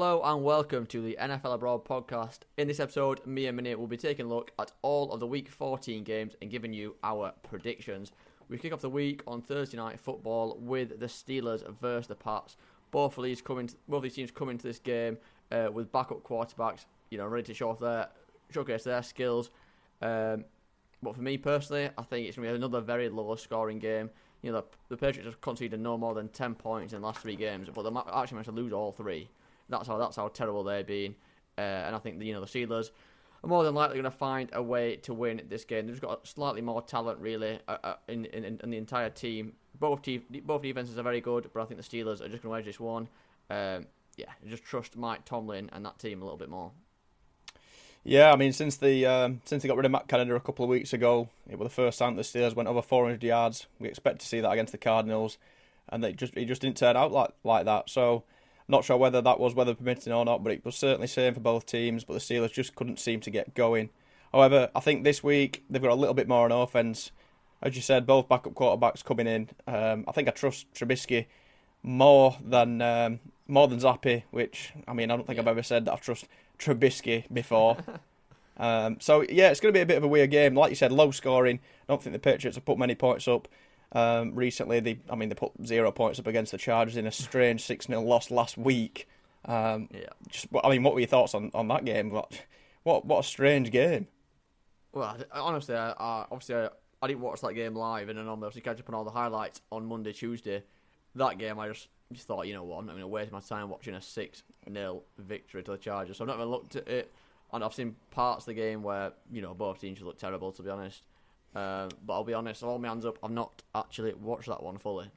Hello and welcome to the NFL Abroad podcast. In this episode, me and Minute will be taking a look at all of the Week 14 games and giving you our predictions. We kick off the week on Thursday night football with the Steelers versus the Pats. Both of these coming, both of these teams coming to this game uh, with backup quarterbacks, you know, ready to show off their showcase their skills. Um, but for me personally, I think it's going to be another very low scoring game. You know, the, the Patriots have conceded no more than 10 points in the last three games, but they actually managed to lose all three. That's how that's how terrible they've been. Uh, and I think the, you know the Steelers are more than likely going to find a way to win this game. They've just got slightly more talent really uh, uh, in, in, in the entire team. Both team, both defenses are very good, but I think the Steelers are just going to edge this one. Um, yeah, just trust Mike Tomlin and that team a little bit more. Yeah, I mean, since the um, since they got rid of Matt Canada a couple of weeks ago, it was the first time the Steelers went over 400 yards. We expect to see that against the Cardinals, and they just it just didn't turn out like like that. So not sure whether that was weather permitting or not, but it was certainly same for both teams. But the Steelers just couldn't seem to get going. However, I think this week they've got a little bit more on offense. As you said, both backup quarterbacks coming in. Um, I think I trust Trubisky more than um, more than Zappe, which I mean I don't think yeah. I've ever said that I trust Trubisky before. um, so yeah, it's going to be a bit of a weird game. Like you said, low scoring. I don't think the Patriots have put many points up. Um, recently, they I mean they put zero points up against the Chargers in a strange six 0 loss last week. Um, yeah. Just I mean, what were your thoughts on, on that game? What what what a strange game. Well, honestly, I, I obviously I, I, didn't watch that game live, and then I obviously catch up on all the highlights on Monday, Tuesday. That game, I just just thought, you know what, I'm not going to waste my time watching a six 0 victory to the Chargers. So I'm not going to look at it. And I've seen parts of the game where you know both teams just look terrible, to be honest. Uh, but I'll be honest, all my hands up, I've not actually watched that one fully.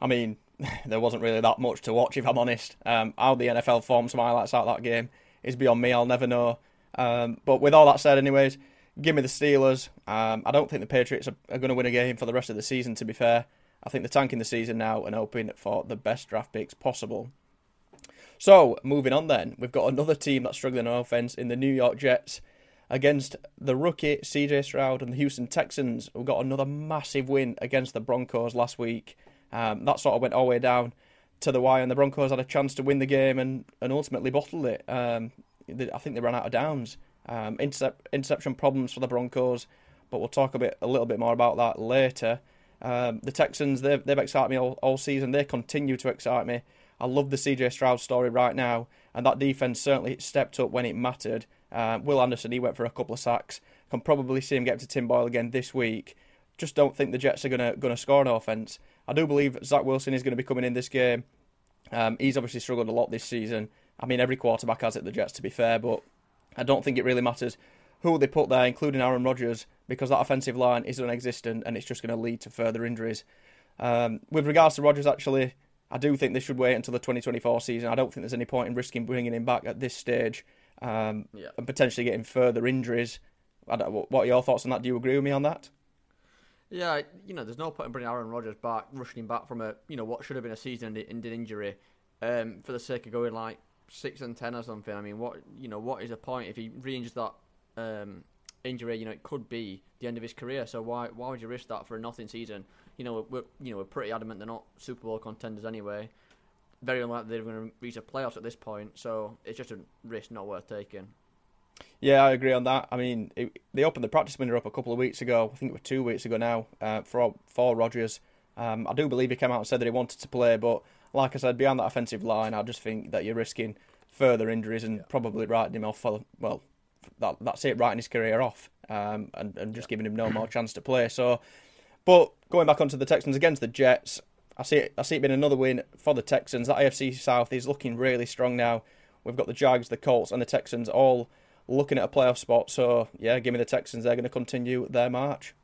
I mean, there wasn't really that much to watch, if I'm honest. Um, how the NFL formed some highlights out that game is beyond me. I'll never know. Um, but with all that said, anyways, give me the Steelers. Um, I don't think the Patriots are, are going to win a game for the rest of the season. To be fair, I think they're tanking the season now and hoping for the best draft picks possible. So moving on, then we've got another team that's struggling on offense in the New York Jets against the rookie CJ Stroud and the Houston Texans, who got another massive win against the Broncos last week. Um, that sort of went all the way down to the wire, and the Broncos had a chance to win the game and, and ultimately bottled it. Um, I think they ran out of downs. Um, intercept, interception problems for the Broncos, but we'll talk a bit, a little bit more about that later. Um, the Texans, they've, they've excited me all, all season. They continue to excite me. I love the CJ Stroud story right now, and that defense certainly stepped up when it mattered. Uh, Will Anderson, he went for a couple of sacks. Can probably see him get to Tim Boyle again this week. Just don't think the Jets are going to score an offense. I do believe Zach Wilson is going to be coming in this game. Um, he's obviously struggled a lot this season. I mean, every quarterback has it, the Jets, to be fair, but I don't think it really matters who they put there, including Aaron Rodgers, because that offensive line is non-existent and it's just going to lead to further injuries. Um, with regards to Rodgers, actually, I do think they should wait until the 2024 season. I don't think there's any point in risking bringing him back at this stage um, yeah. and potentially getting further injuries. what are your thoughts on that? Do you agree with me on that? Yeah, you know, there's no point in bringing Aaron Rodgers back, rushing him back from a you know what should have been a season-ending injury, um, for the sake of going like six and ten or something. I mean, what you know, what is the point if he re-injures that um, injury? You know, it could be the end of his career. So why why would you risk that for a nothing season? You know, we're you know we're pretty adamant they're not Super Bowl contenders anyway very unlikely they're going to reach a playoffs at this point. So it's just a risk not worth taking. Yeah, I agree on that. I mean, it, they opened the practice window up a couple of weeks ago. I think it was two weeks ago now uh, for for Rodgers. Um, I do believe he came out and said that he wanted to play, but like I said, beyond that offensive line, I just think that you're risking further injuries and yeah. probably writing him off for well, that, that's it, writing his career off, um, and and just yeah. giving him no more chance to play. So, but going back onto the Texans against the Jets, I see it. I see it being another win for the Texans. That AFC South is looking really strong now. We've got the Jags, the Colts, and the Texans all looking at a playoff spot. So yeah, give me the Texans. They're going to continue their march.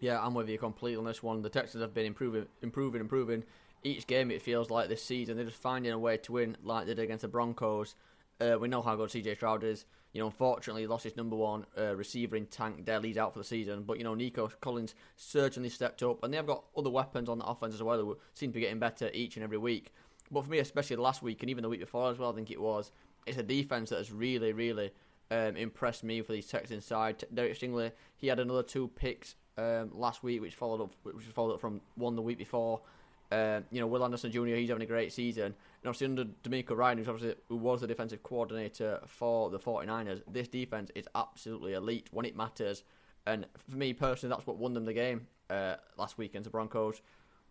Yeah, I'm with you completely on this one. The Texans have been improving, improving, improving. Each game it feels like this season they're just finding a way to win, like they did against the Broncos. Uh, we know how good CJ Stroud is. You know, unfortunately, lost his number one uh, receiver in Tank Dell. He's out for the season. But, you know, Nico Collins certainly stepped up. And they've got other weapons on the offense as well who seem to be getting better each and every week. But for me, especially last week and even the week before as well, I think it was, it's a defense that has really, really um, impressed me for these Texans side. Derek Stingley, he had another two picks um, last week, which followed up, which followed up from one the week before. Uh, you know, Will Anderson Jr. He's having a great season, and obviously under DeMeco Ryan, who's obviously who was the defensive coordinator for the 49ers, this defense is absolutely elite when it matters. And for me personally, that's what won them the game uh, last week against the Broncos.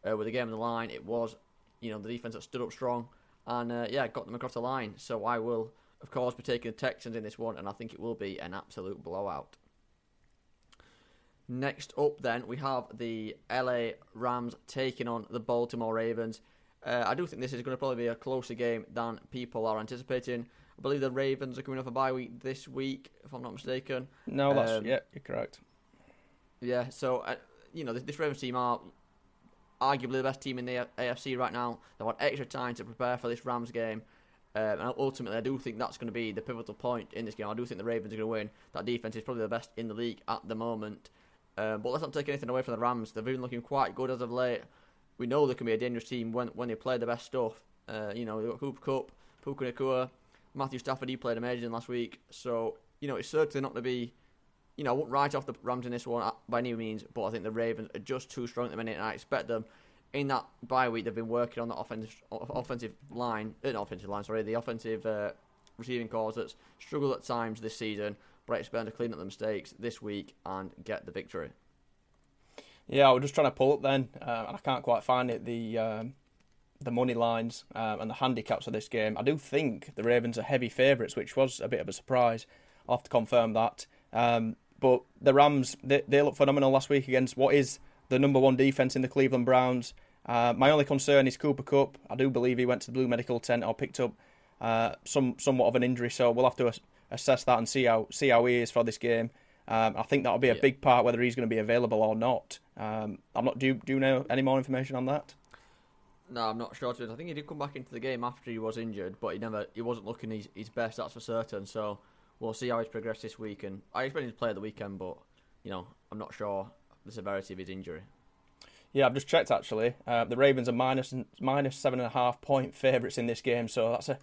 Uh, with the game on the line, it was you know the defense that stood up strong and uh, yeah, got them across the line. So I will, of course, be taking the Texans in this one, and I think it will be an absolute blowout. Next up, then, we have the LA Rams taking on the Baltimore Ravens. Uh, I do think this is going to probably be a closer game than people are anticipating. I believe the Ravens are coming off a bye week this week, if I'm not mistaken. No, that's um, yeah, you're correct. Yeah, so uh, you know this, this Ravens team are arguably the best team in the AFC right now. They've had extra time to prepare for this Rams game. Um, and ultimately, I do think that's going to be the pivotal point in this game. I do think the Ravens are going to win. That defense is probably the best in the league at the moment. Um, but let's not take anything away from the Rams. They've been looking quite good as of late. We know they can be a dangerous team when, when they play the best stuff. Uh, you know, they've got Cooper Kupp, Puka Nacua, Matthew Stafford, he played amazing last week. So, you know, it's certainly not going to be you know, I won't write off the Rams in this one uh, by any means, but I think the Ravens are just too strong at the minute, and I expect them in that bye week. They've been working on the offensive offensive line, uh, not offensive line, sorry, the offensive uh, receiving cause that's struggled at times this season, expect to clean up the mistakes this week and get the victory. Yeah, I was just trying to pull up then, uh, and I can't quite find it. The um, the money lines um, and the handicaps of this game. I do think the Ravens are heavy favourites, which was a bit of a surprise. I'll have to confirm that. Um, but the Rams, they, they looked phenomenal last week against what is the number one defense in the Cleveland Browns. Uh, my only concern is Cooper Kupp. I do believe he went to the Blue Medical Tent or picked up uh, some somewhat of an injury, so we'll have to assess that and see how see how he is for this game. Um, I think that'll be a yeah. big part whether he's going to be available or not. Um, I'm not. Do do you know any more information on that? No, I'm not sure. I think he did come back into the game after he was injured, but he never he wasn't looking his, his best. That's for certain. So we'll see how he's progressed this week, and I expect him to play at the weekend, but you know I'm not sure the severity of his injury. Yeah, I've just checked actually. Uh, the Ravens are minus minus seven and a half point favourites in this game, so that's a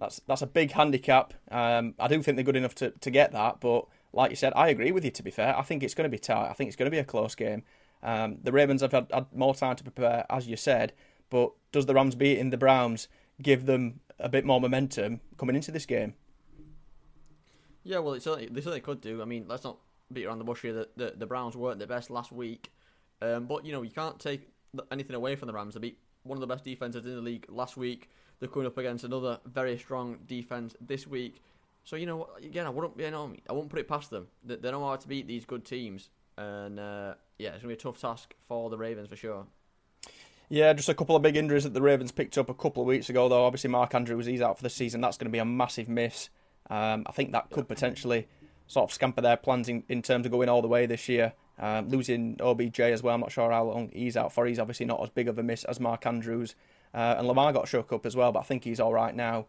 that's that's a big handicap. Um, I do think they're good enough to, to get that, but like you said, I agree with you. To be fair, I think it's going to be tight. I think it's going to be a close game. Um, the Ravens have had, had, more time to prepare, as you said, but does the Rams beating the Browns give them a bit more momentum coming into this game? Yeah, well, certainly, they certainly could do. I mean, let's not beat around the bush here. The, the, the Browns weren't the best last week, um, but you know you can't take anything away from the Rams. They beat one of the best defenses in the league last week. They're coming up against another very strong defense this week. So you know, again, I wouldn't, you know, I wouldn't put it past them. They, they know how to beat these good teams, and uh, yeah, it's gonna be a tough task for the Ravens for sure. Yeah, just a couple of big injuries that the Ravens picked up a couple of weeks ago, though. Obviously, Mark Andrews, he's out for the season. That's going to be a massive miss. Um, I think that could potentially sort of scamper their plans in, in terms of going all the way this year. Um, losing OBJ as well, I'm not sure how long he's out for. He's obviously not as big of a miss as Mark Andrews. Uh, and Lamar got shook up as well, but I think he's all right now.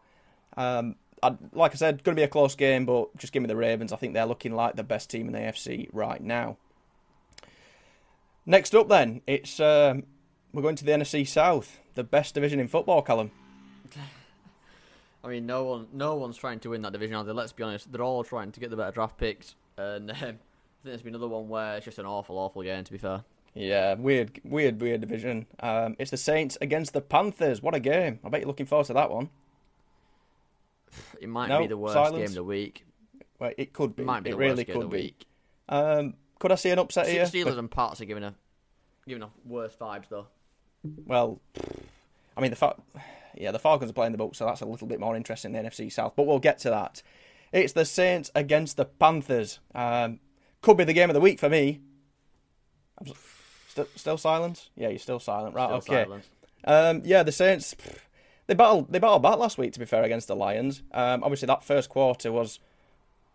Um, I'd, like I said, going to be a close game, but just give me the Ravens. I think they're looking like the best team in the AFC right now. Next up, then, it's um, we're going to the NFC South, the best division in football, Callum. I mean, no one, no one's trying to win that division. Are they? Let's be honest. They're all trying to get the better draft picks, and um, I think there's been another one where it's just an awful, awful game. To be fair. Yeah, weird, weird, weird division. Um, it's the Saints against the Panthers. What a game! I bet you're looking forward to that one. It might no, be the worst silence. game of the week. Well, it could be. It might be it really could be. Um, could I see an upset Se- here? Steelers and Pats are giving a giving off worse vibes though. Well, I mean the fact yeah, the Falcons are playing the Bucks, so that's a little bit more interesting in the NFC South. But we'll get to that. It's the Saints against the Panthers. Um, could be the game of the week for me. Still, still silent? Yeah, you're still silent, right? Still okay. Um, yeah, the Saints. They battled. They battled back last week. To be fair, against the Lions. Um, obviously, that first quarter was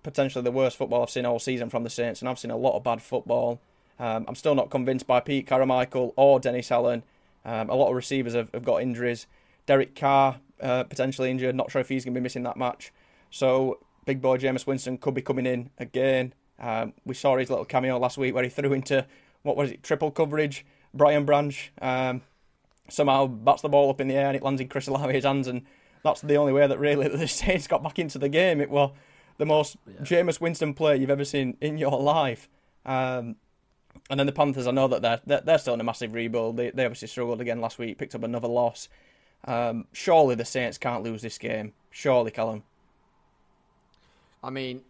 potentially the worst football I've seen all season from the Saints, and I've seen a lot of bad football. Um, I'm still not convinced by Pete Carmichael or Dennis Allen. Um, a lot of receivers have, have got injuries. Derek Carr uh, potentially injured. Not sure if he's going to be missing that match. So big boy Jameis Winston could be coming in again. Um, we saw his little cameo last week where he threw into what was it triple coverage. Brian Branch um, somehow bats the ball up in the air and it lands in Chris Olave's hands, and that's the only way that really the Saints got back into the game. It was the most yeah. Jameis Winston play you've ever seen in your life. Um, and then the Panthers, I know that they're they're, they're still in a massive rebuild. They they obviously struggled again last week, picked up another loss. Um, surely the Saints can't lose this game. Surely, Callum. I mean,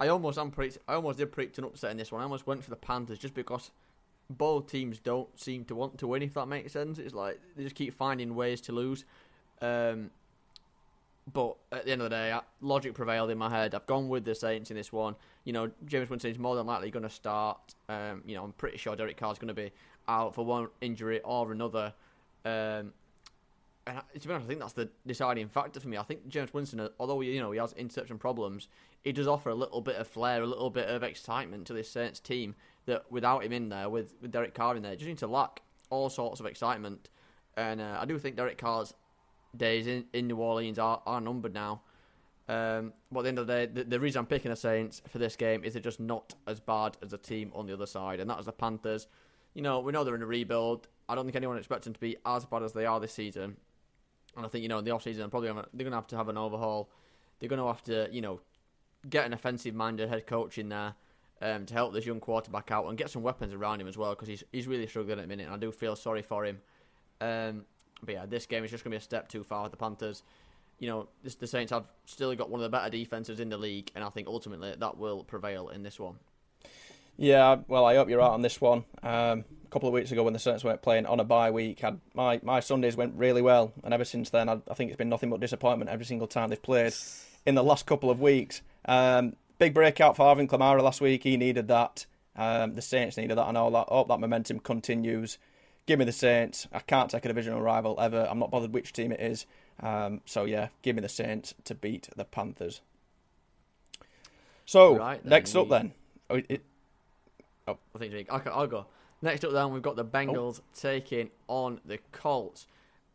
I almost am I almost did predict an upset in this one. I almost went for the Panthers just because both teams don't seem to want to win. If that makes sense, it's like they just keep finding ways to lose. Um, but at the end of the day, logic prevailed in my head. I've gone with the Saints in this one. You know, Jameis Winston is more than likely going to start. Um, you know, I'm pretty sure Derek Carr's going to be out for one injury or another. Um, and to be honest, I think that's the deciding factor for me. I think Jameis Winston, although you know he has interception problems, he does offer a little bit of flair, a little bit of excitement to this Saints team that without him in there, with, with Derek Carr in there, just need to lack all sorts of excitement. And uh, I do think Derek Carr's days in, in New Orleans are, are numbered now. Um, but at the end of the day, the, the, reason I'm picking the Saints for this game is they're just not as bad as the team on the other side, and that is the Panthers. You know, we know they're in a rebuild. I don't think anyone expects them to be as bad as they are this season. And I think, you know, in the offseason, probably they're going to have to have an overhaul. They're going to have to, you know, get an offensive minded head coach in there um, to help this young quarterback out and get some weapons around him as well because he's, he's really struggling at the minute, and I do feel sorry for him. Um, but yeah, this game is just going to be a step too far the Panthers. You know, this, the Saints have still got one of the better defenses in the league, and I think ultimately that will prevail in this one. Yeah, well, I hope you're right on this one. Um, a couple of weeks ago, when the Saints weren't playing on a bye week, had, my my Sundays went really well, and ever since then, I, I, think it's been nothing but disappointment every single time they've played in the last couple of weeks. Um, big breakout for Alvin Kamara last week. He needed that. Um, the Saints needed that, and all that. Hope that momentum continues give me the Saints. I can't take a divisional rival ever. I'm not bothered which team it is. Um, so yeah, give me the Saints to beat the Panthers. So right, next up then, oh, it, oh. I think I'll, I'll go. Next up then, we've got the oh. Bengals oh. taking on the Colts.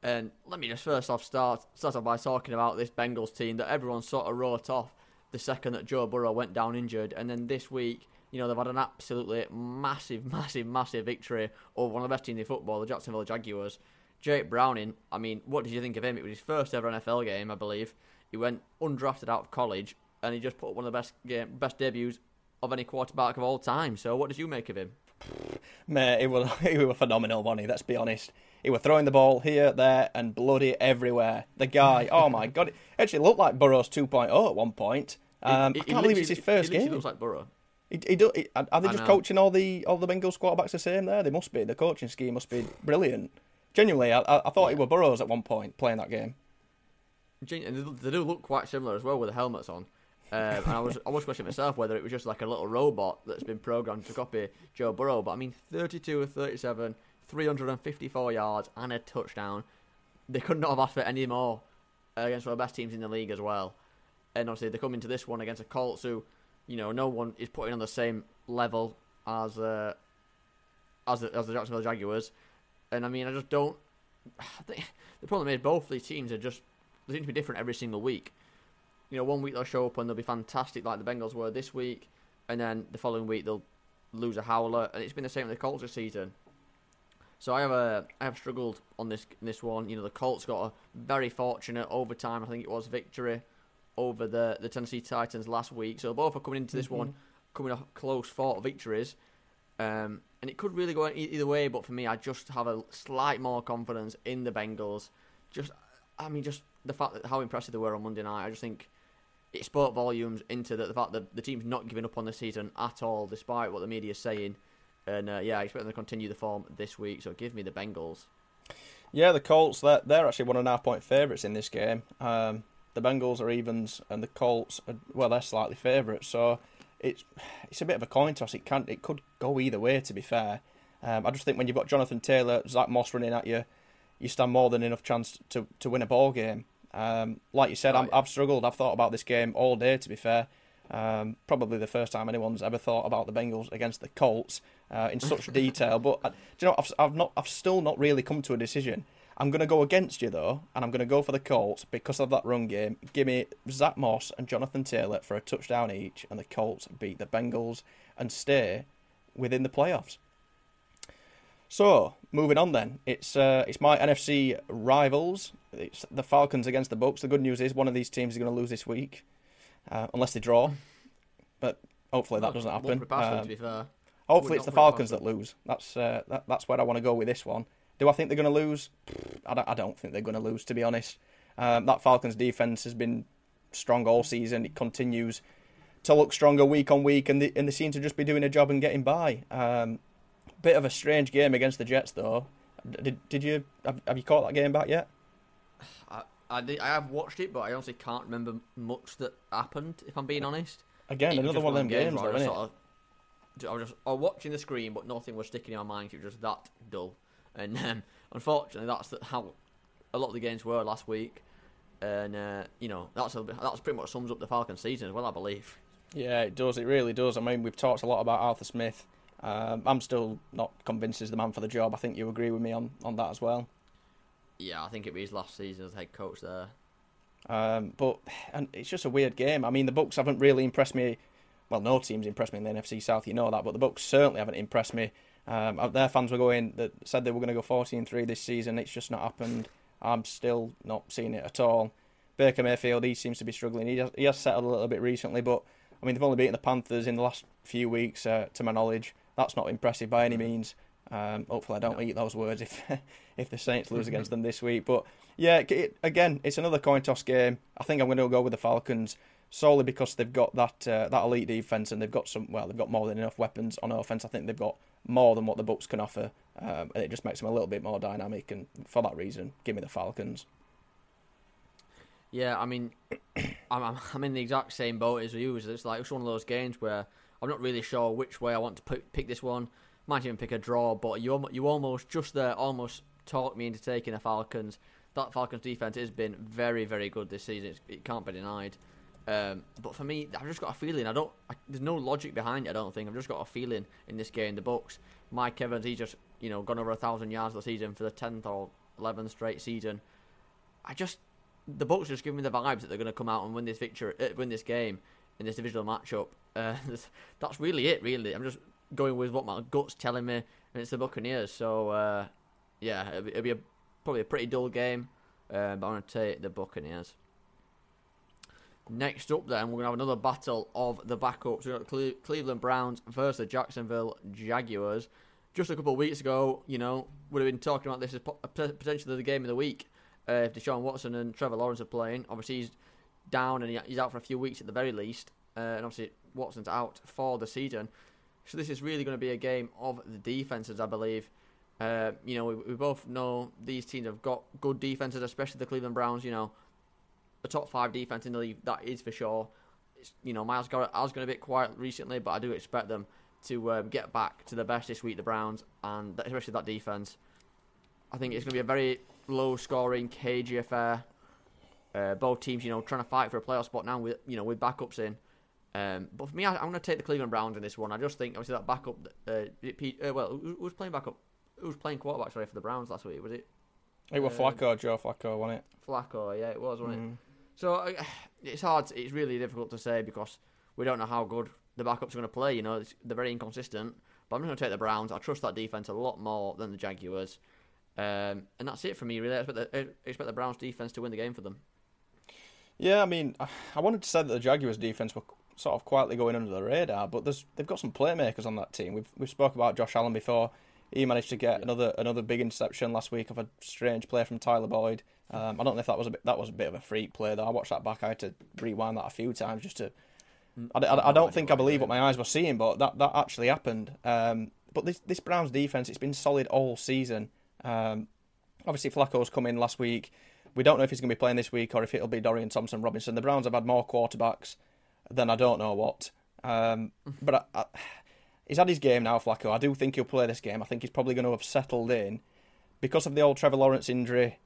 And let me just first off start start off by talking about this Bengals team that everyone sort of wrote off the second that Joe Burrow went down injured, and then this week you know, they've had an absolutely massive, massive, massive victory over one of the best teams in football, the Jacksonville Jaguars. Jake Browning, I mean, what did you think of him? It was his first ever NFL game, I believe. He went undrafted out of college, and he just put one of the best game, best debuts of any quarterback of all time. So, what did you make of him? Mate, he was he was phenomenal, wasn't he? Let's be honest. He was throwing the ball here, there, and bloody everywhere. The guy, oh my god, it actually looked like Burrow's 2.0 at one point. Um, I can't believe it's his first he game. Looks like Burrow. He, he do, he, are they just coaching all the all the Bengals quarterbacks the same there? They must be. The coaching scheme must be brilliant. Genuinely, I, I thought yeah. he were Burrows at one point playing that game. And they do look quite similar as well with the helmets on. Um, and I was I was questioning myself whether it was just like a little robot that's been programmed to copy Joe Burrow. But I mean, 32 or 37, 354 yards, and a touchdown. They could not have asked for any more against one of the best teams in the league as well. And obviously, they come into this one against a Colts who you know, no one is putting on the same level as uh, as the, as the Jacksonville Jaguars. And I mean, I just don't. I think the problem is both these teams are just they seem to be different every single week. You know, one week they'll show up and they'll be fantastic like the Bengals were this week, and then the following week they'll lose a howler, and it's been the same with the Colts this season. So I have a I have struggled on this this one. You know, the Colts got a very fortunate overtime. I think it was victory over the, the Tennessee Titans last week. So both are coming into this mm-hmm. one, coming off close fought victories. Um, and it could really go either way, but for me, I just have a slight more confidence in the Bengals. Just, I mean, just the fact that how impressive they were on Monday night. I just think it spoke volumes into the, the fact that the team's not giving up on the season at all, despite what the media is saying. And uh, yeah, I expect them to continue the form this week. So give me the Bengals. Yeah, the Colts. They're, they're actually one and a half point favourites in this game. Um, the Bengals are evens and the Colts are well they're slightly favourites. So it's it's a bit of a coin toss. It can it could go either way. To be fair, um, I just think when you've got Jonathan Taylor, Zach Moss running at you, you stand more than enough chance to to win a ball game. Um, like you said, i have struggled. I've thought about this game all day. To be fair, um, probably the first time anyone's ever thought about the Bengals against the Colts uh, in such detail. But uh, do you know, I've, I've not, I've still not really come to a decision. I'm going to go against you though, and I'm going to go for the Colts because of that run game. Give me Zach Moss and Jonathan Taylor for a touchdown each, and the Colts beat the Bengals and stay within the playoffs. So moving on then, it's uh, it's my NFC rivals. It's the Falcons against the Bucks. The good news is one of these teams is going to lose this week, uh, unless they draw. But hopefully that doesn't happen. Um, to be fair. Hopefully, it's the Falcons that lose. That's uh, that, that's where I want to go with this one. Do I think they're going to lose? I don't, I don't think they're going to lose, to be honest. Um, that Falcons defense has been strong all season. It continues to look stronger week on week, and they, and they seem to just be doing a job and getting by. Um, bit of a strange game against the Jets, though. Did, did you have, have you caught that game back yet? I, I, did, I have watched it, but I honestly can't remember much that happened. If I'm being honest, Again, It another one of them games, where though, I isn't just it? sort of- I was just I was watching the screen, but nothing was sticking in my mind. It was just that dull, and um, unfortunately, that's the, how a lot of the games were last week. And uh, you know that's a, that's pretty much sums up the Falcons season as well, I believe. Yeah, it does. It really does. I mean, we've talked a lot about Arthur Smith. Um, I'm still not convinced he's the man for the job. I think you agree with me on, on that as well. Yeah, I think it was his last season as head coach there. Um, but and it's just a weird game. I mean, the Bucks haven't really impressed me. Well, no teams impressed me in the NFC South, you know that. But the Bucks certainly haven't impressed me. Um, uh, their fans were going that said they were going to go 14-3 this season. It's just not happened. I'm still not seeing it at all. Baker Mayfield, he seems to be struggling. He has, he has settled a little bit recently, but I mean, they've only beaten the Panthers in the last few weeks, uh, to my knowledge. That's not impressive by any means. Um, hopefully, I don't No. eat those words if if the Saints lose against them this week. But yeah, it, again, it's another coin toss game. I think I'm going to go with the Falcons solely because they've got that uh, that elite defense and they've got some. Well, they've got more than enough weapons on offense. I think they've got more than what the Bucks can offer, um, and it just makes them a little bit more dynamic. And for that reason, give me the Falcons. Yeah, I mean, I'm, I'm I'm in the exact same boat as you. It's like it's one of those games where I'm not really sure which way I want to pick, this one. Might even pick a draw, but you you almost just there almost talked me into taking the Falcons. That Falcons defense has been very very good this season. It's, it can't be denied. Um, but for me, I've just got a feeling. I don't. I, there's no logic behind it. I don't think. I've just got a feeling in this game. The Bucks. Mike Evans, he's just you know gone over a thousand yards this season for the tenth or eleventh straight season. I just the Bucks just give me the vibes that they're going to come out and win this victory, uh, win this game in this divisional matchup. Uh, that's really it. Really, I'm just going with what my gut's telling me, and it's the Buccaneers. So uh, yeah, it'll be, it'll be a, probably a pretty dull game, uh, but I'm to take the Buccaneers. Next up, then we're going to have another battle of the backups. We've got Cle- Cleveland Browns versus the Jacksonville Jaguars. Just a couple of weeks ago, you know, we'd have been talking about this as po- potentially the game of the week uh, if Deshaun Watson and Trevor Lawrence are playing. Obviously, he's down and he- he's out for a few weeks at the very least. Uh, and obviously, Watson's out for the season. So this is really going to be a game of the defenses, I believe. Uh, you know, we, we both know these teams have got good defenses, especially the Cleveland Browns. You know, a top five defense in the league, that is for sure. It's, you know, Myles Garrett has been a bit quiet recently, but I do expect them to um, get back to the best this week, the Browns, and especially that defense. I think it's going to be a very low scoring, cagey affair. Uh, both teams, you know, trying to fight for a playoff spot now with you know with backups in. Um, but for me, I, I'm going to take the Cleveland Browns in this one. I just think obviously that backup. Uh, uh, well, who, who was playing backup? Who was playing quarterback? Sorry for the Browns last week. Was it It was Um, Flacco, Joe Flacco, wasn't it? Flacco? Yeah, it was, wasn't it? Mm. So uh, it's hard. It's really difficult to say because we don't know how good the backups are going to play. You know, it's, they're very inconsistent. But I'm going to take the Browns. I trust that defense a lot more than the Jaguars. Um, and that's it for me. Really, I expect the, I expect the Browns defense to win the game for them. Yeah, I mean, I wanted to say that the Jaguars' defense were sort of quietly going under the radar, but there's they've got some playmakers on that team. We've we've spoke about Josh Allen before. He managed to get Yeah. another another big interception last week of a strange play from Tyler Boyd. Um, I don't know if that was a bit that was a bit of a freak play though. I watched that back. I had to rewind that a few times just to. I, I, I don't think I believe what my eyes were seeing, but that, that actually happened. Um, but this this Browns defense, it's been solid all season. Um, obviously, Flacco's come in last week. We don't know if he's going to be playing this week or if it'll be Dorian Thompson Robinson. The Browns have had more quarterbacks than I don't know what. Um, but I, I, he's had his game now, Flacco. I do think he'll play this game. I think he's probably going to have settled in because of the old Trevor Lawrence injury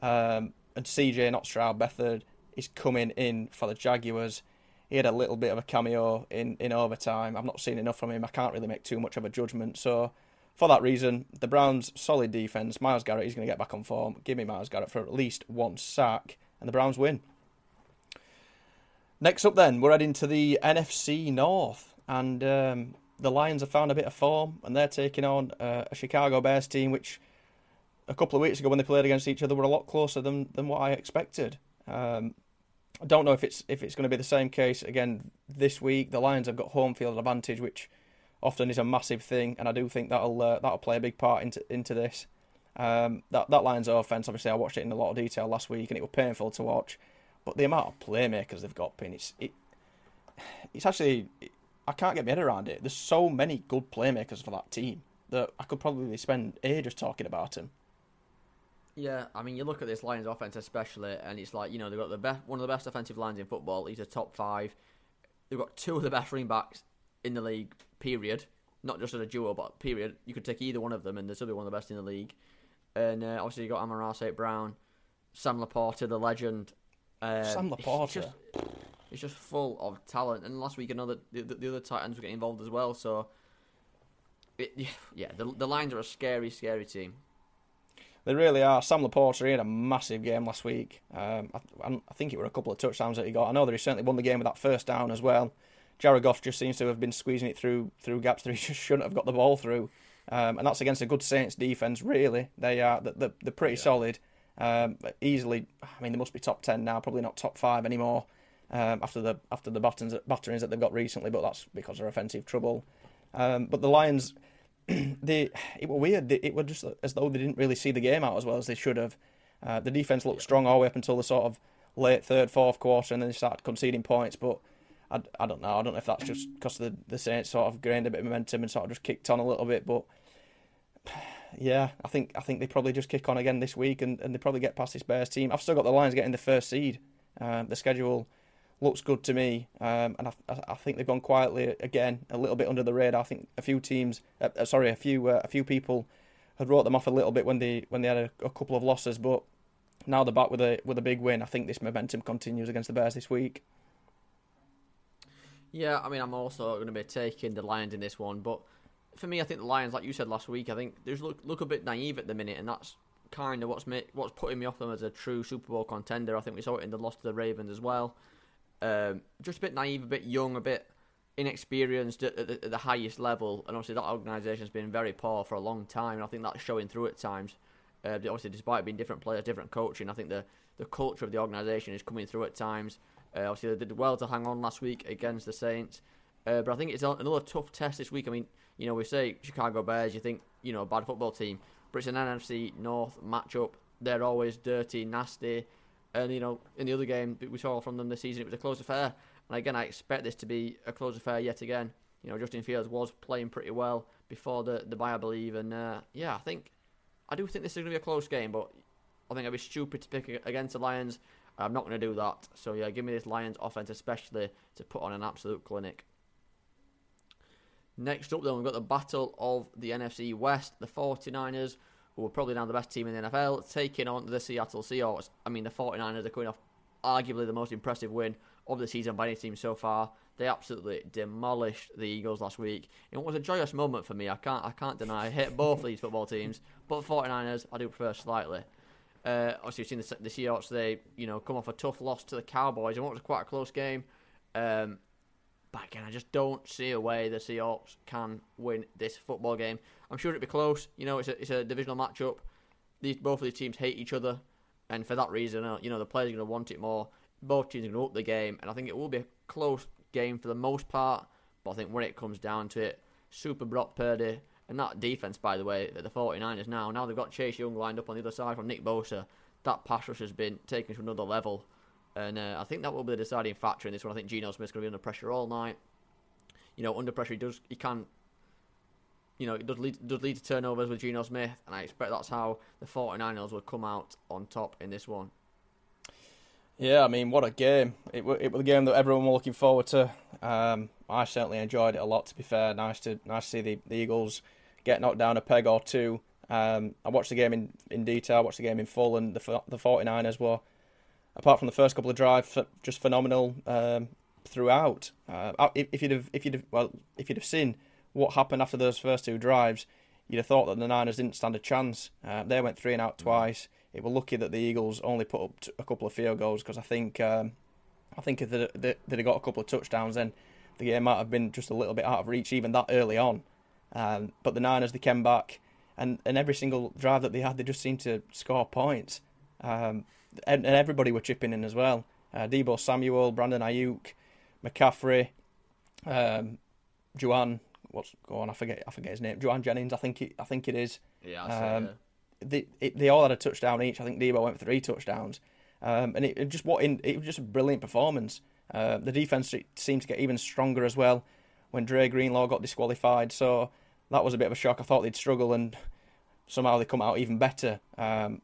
um, and CJ, not Stroud, Beathard is coming in for the Jaguars. He had a little bit of a cameo in, in overtime. I've not seen enough from him. I can't really make too much of a judgment. So, for that reason, the Browns' solid defense. Myles Garrett, he's going to get back on form. Give me Myles Garrett for at least one sack, and the Browns win. Next up, then, we're heading to the NFC North, and um, the Lions have found a bit of form, and they're taking on uh, a Chicago Bears team, which a couple of weeks ago when they played against each other were a lot closer than, than what I expected. Um, I don't know if it's if it's going to be the same case again this week. The Lions have got home field advantage, which often is a massive thing, and I do think that'll uh, that'll play a big part into into this. Um, that that Lions offense, obviously, I watched it in a lot of detail last week, and it was painful to watch. But the amount of playmakers they've got, Pin, it's it, it's actually I can't get my head around it. There's so many good playmakers for that team that I could probably spend ages talking about them. Yeah, I mean, you look at this Lions offense especially, and it's like you know they've got the best, one of the best offensive lines in football. He's a top five. They've got two of the best running backs in the league. Period. Not just as a duo, but period. You could take either one of them, and they're still be one of the best in the league. And uh, obviously you got Amon-Ra St. Brown, Sam LaPorta, the legend. Uh, Sam LaPorta. It's just, it's just, full of talent. And last week another the, the other Titans were getting involved as well. So it, yeah, the the Lions are a scary, scary team. They really are. Sam LaPorta he had a massive game last week. Um, I, I, think it were a couple of touchdowns that he got. I know that he certainly won the game with that first down as well. Jared Goff just seems to have been squeezing it through through gaps that he just shouldn't have got the ball through, um, and that's against a good Saints defense. Really, they are they're, they're pretty yeah. solid. Um, easily, I mean, they must be top ten now, probably not top five anymore um, after the after the batterings, batterings that they've got recently, but that's because of offensive trouble. Um, but the Lions, they it were weird. They, it was just as though they didn't really see the game out as well as they should have. Uh, the defense looked strong all the way up until the sort of late third, fourth quarter, and then they started conceding points. But I, I don't know. I don't know if that's just because the the Saints sort of gained a bit of momentum and sort of just kicked on a little bit. But yeah, I think I think they probably just kick on again this week, and, and they probably get past this Bears team. I've still got the Lions getting the first seed. Uh, the schedule looks good to me, um, and I, I, think they've gone quietly again, a little bit under the radar. I think a few teams, uh, uh, sorry, a few uh, a few people had wrote them off a little bit when they when they had a, a, couple of losses, but now they're back with a with a big win. I think this momentum continues against the Bears this week. Yeah, I mean, I'm also going to be taking the Lions in this one, but for me, I think the Lions, like you said last week, I think they look look a bit naive at the minute, and that's kind of what's what's putting me off them as a true Super Bowl contender. I think we saw it in the loss to the Ravens as well. Um, just a bit naive, a bit young, a bit inexperienced at, at, the highest level, and obviously that organisation has been very poor for a long time. And I think that's showing through at times. Uh, obviously, despite being different players, different coaching, I think the the culture of the organisation is coming through at times. Uh, obviously, they did well to hang on last week against the Saints, uh, but I think it's another tough test this week. I mean, you know, we say Chicago Bears, you think you know a bad football team, but it's an NFC North matchup. They're always dirty, nasty. And you know, in the other game we saw from them this season, it was a close affair. And again, I expect this to be a close affair yet again. You know, Justin Fields was playing pretty well before the the bye, I believe, and uh, yeah, I think I do think this is going to be a close game, but I think I'd be stupid to pick against the Lions. I'm not going to do that. So yeah, give me this Lions offense, especially to put on an absolute clinic. Next up, then we've got the battle of the NFC West. The 49ers who are probably now the best team in the NFL, taking on the Seattle Seahawks. I mean, the 49ers are coming off arguably the most impressive win of the season by any team so far. They absolutely demolished the Eagles last week. It was a joyous moment for me. I can't I can't deny. I hate both of these football teams, but 49ers I do prefer slightly. Uh, obviously, you've seen the, the, Seahawks. They you know come off a tough loss to the Cowboys, what was quite a close game. Um, but again, I just don't see a way the Seahawks can win this football game. I'm sure it'll be close. You know, it's a, it's a divisional matchup. These both of these teams hate each other, and for that reason, uh, you know, the players are going to want it more. Both teams are going to up the game, and I think it will be a close game for the most part. But I think when it comes down to it, Super Brock Purdy and that defense, by the way, that the 49ers now, now they've got Chase Young lined up on the other side from Nick Bosa. That pass rush has been taken to another level. And uh, I think that will be the deciding factor in this one. I think Geno Smith's going to be under pressure all night. You know, under pressure, he does he can you know, it does lead, does lead to turnovers with Geno Smith, and I expect that's how the 49ers will come out on top in this one. Yeah, I mean, what a game! It, it was a game that everyone was looking forward to. Um, I certainly enjoyed it a lot. To be fair, nice to nice to see the, the Eagles get knocked down a peg or two. Um, I watched the game in, in detail, I watched the game in full, and the the 49ers were, apart from the first couple of drives, just phenomenal um, throughout. Uh, if you'd have if you'd have well if you'd have seen what happened after those first two drives, you'd have thought that the Niners didn't stand a chance. Uh, they went three and out twice. It was lucky that the Eagles only put up a couple of field goals because I think um, I think if they'd, they'd have got a couple of touchdowns, then the game might have been just a little bit out of reach even that early on. Um, but the Niners they came back, and, and every single drive that they had, they just seemed to score points. Um, and, and, everybody were chipping in as well. Uh, Deebo Samuel, Brandon Aiyuk, McCaffrey, um, what's going on? I forget I forget his name. Jauan Jennings, I think it I think it is. Yeah, um, they it, they all had a touchdown each. I think Deebo went for three touchdowns, um, and it, it, just what in it was just a brilliant performance. Uh, the defense seemed to get even stronger as well when Dre Greenlaw got disqualified. So that was a bit of a shock. I thought they'd struggle, and somehow they come out even better. Um,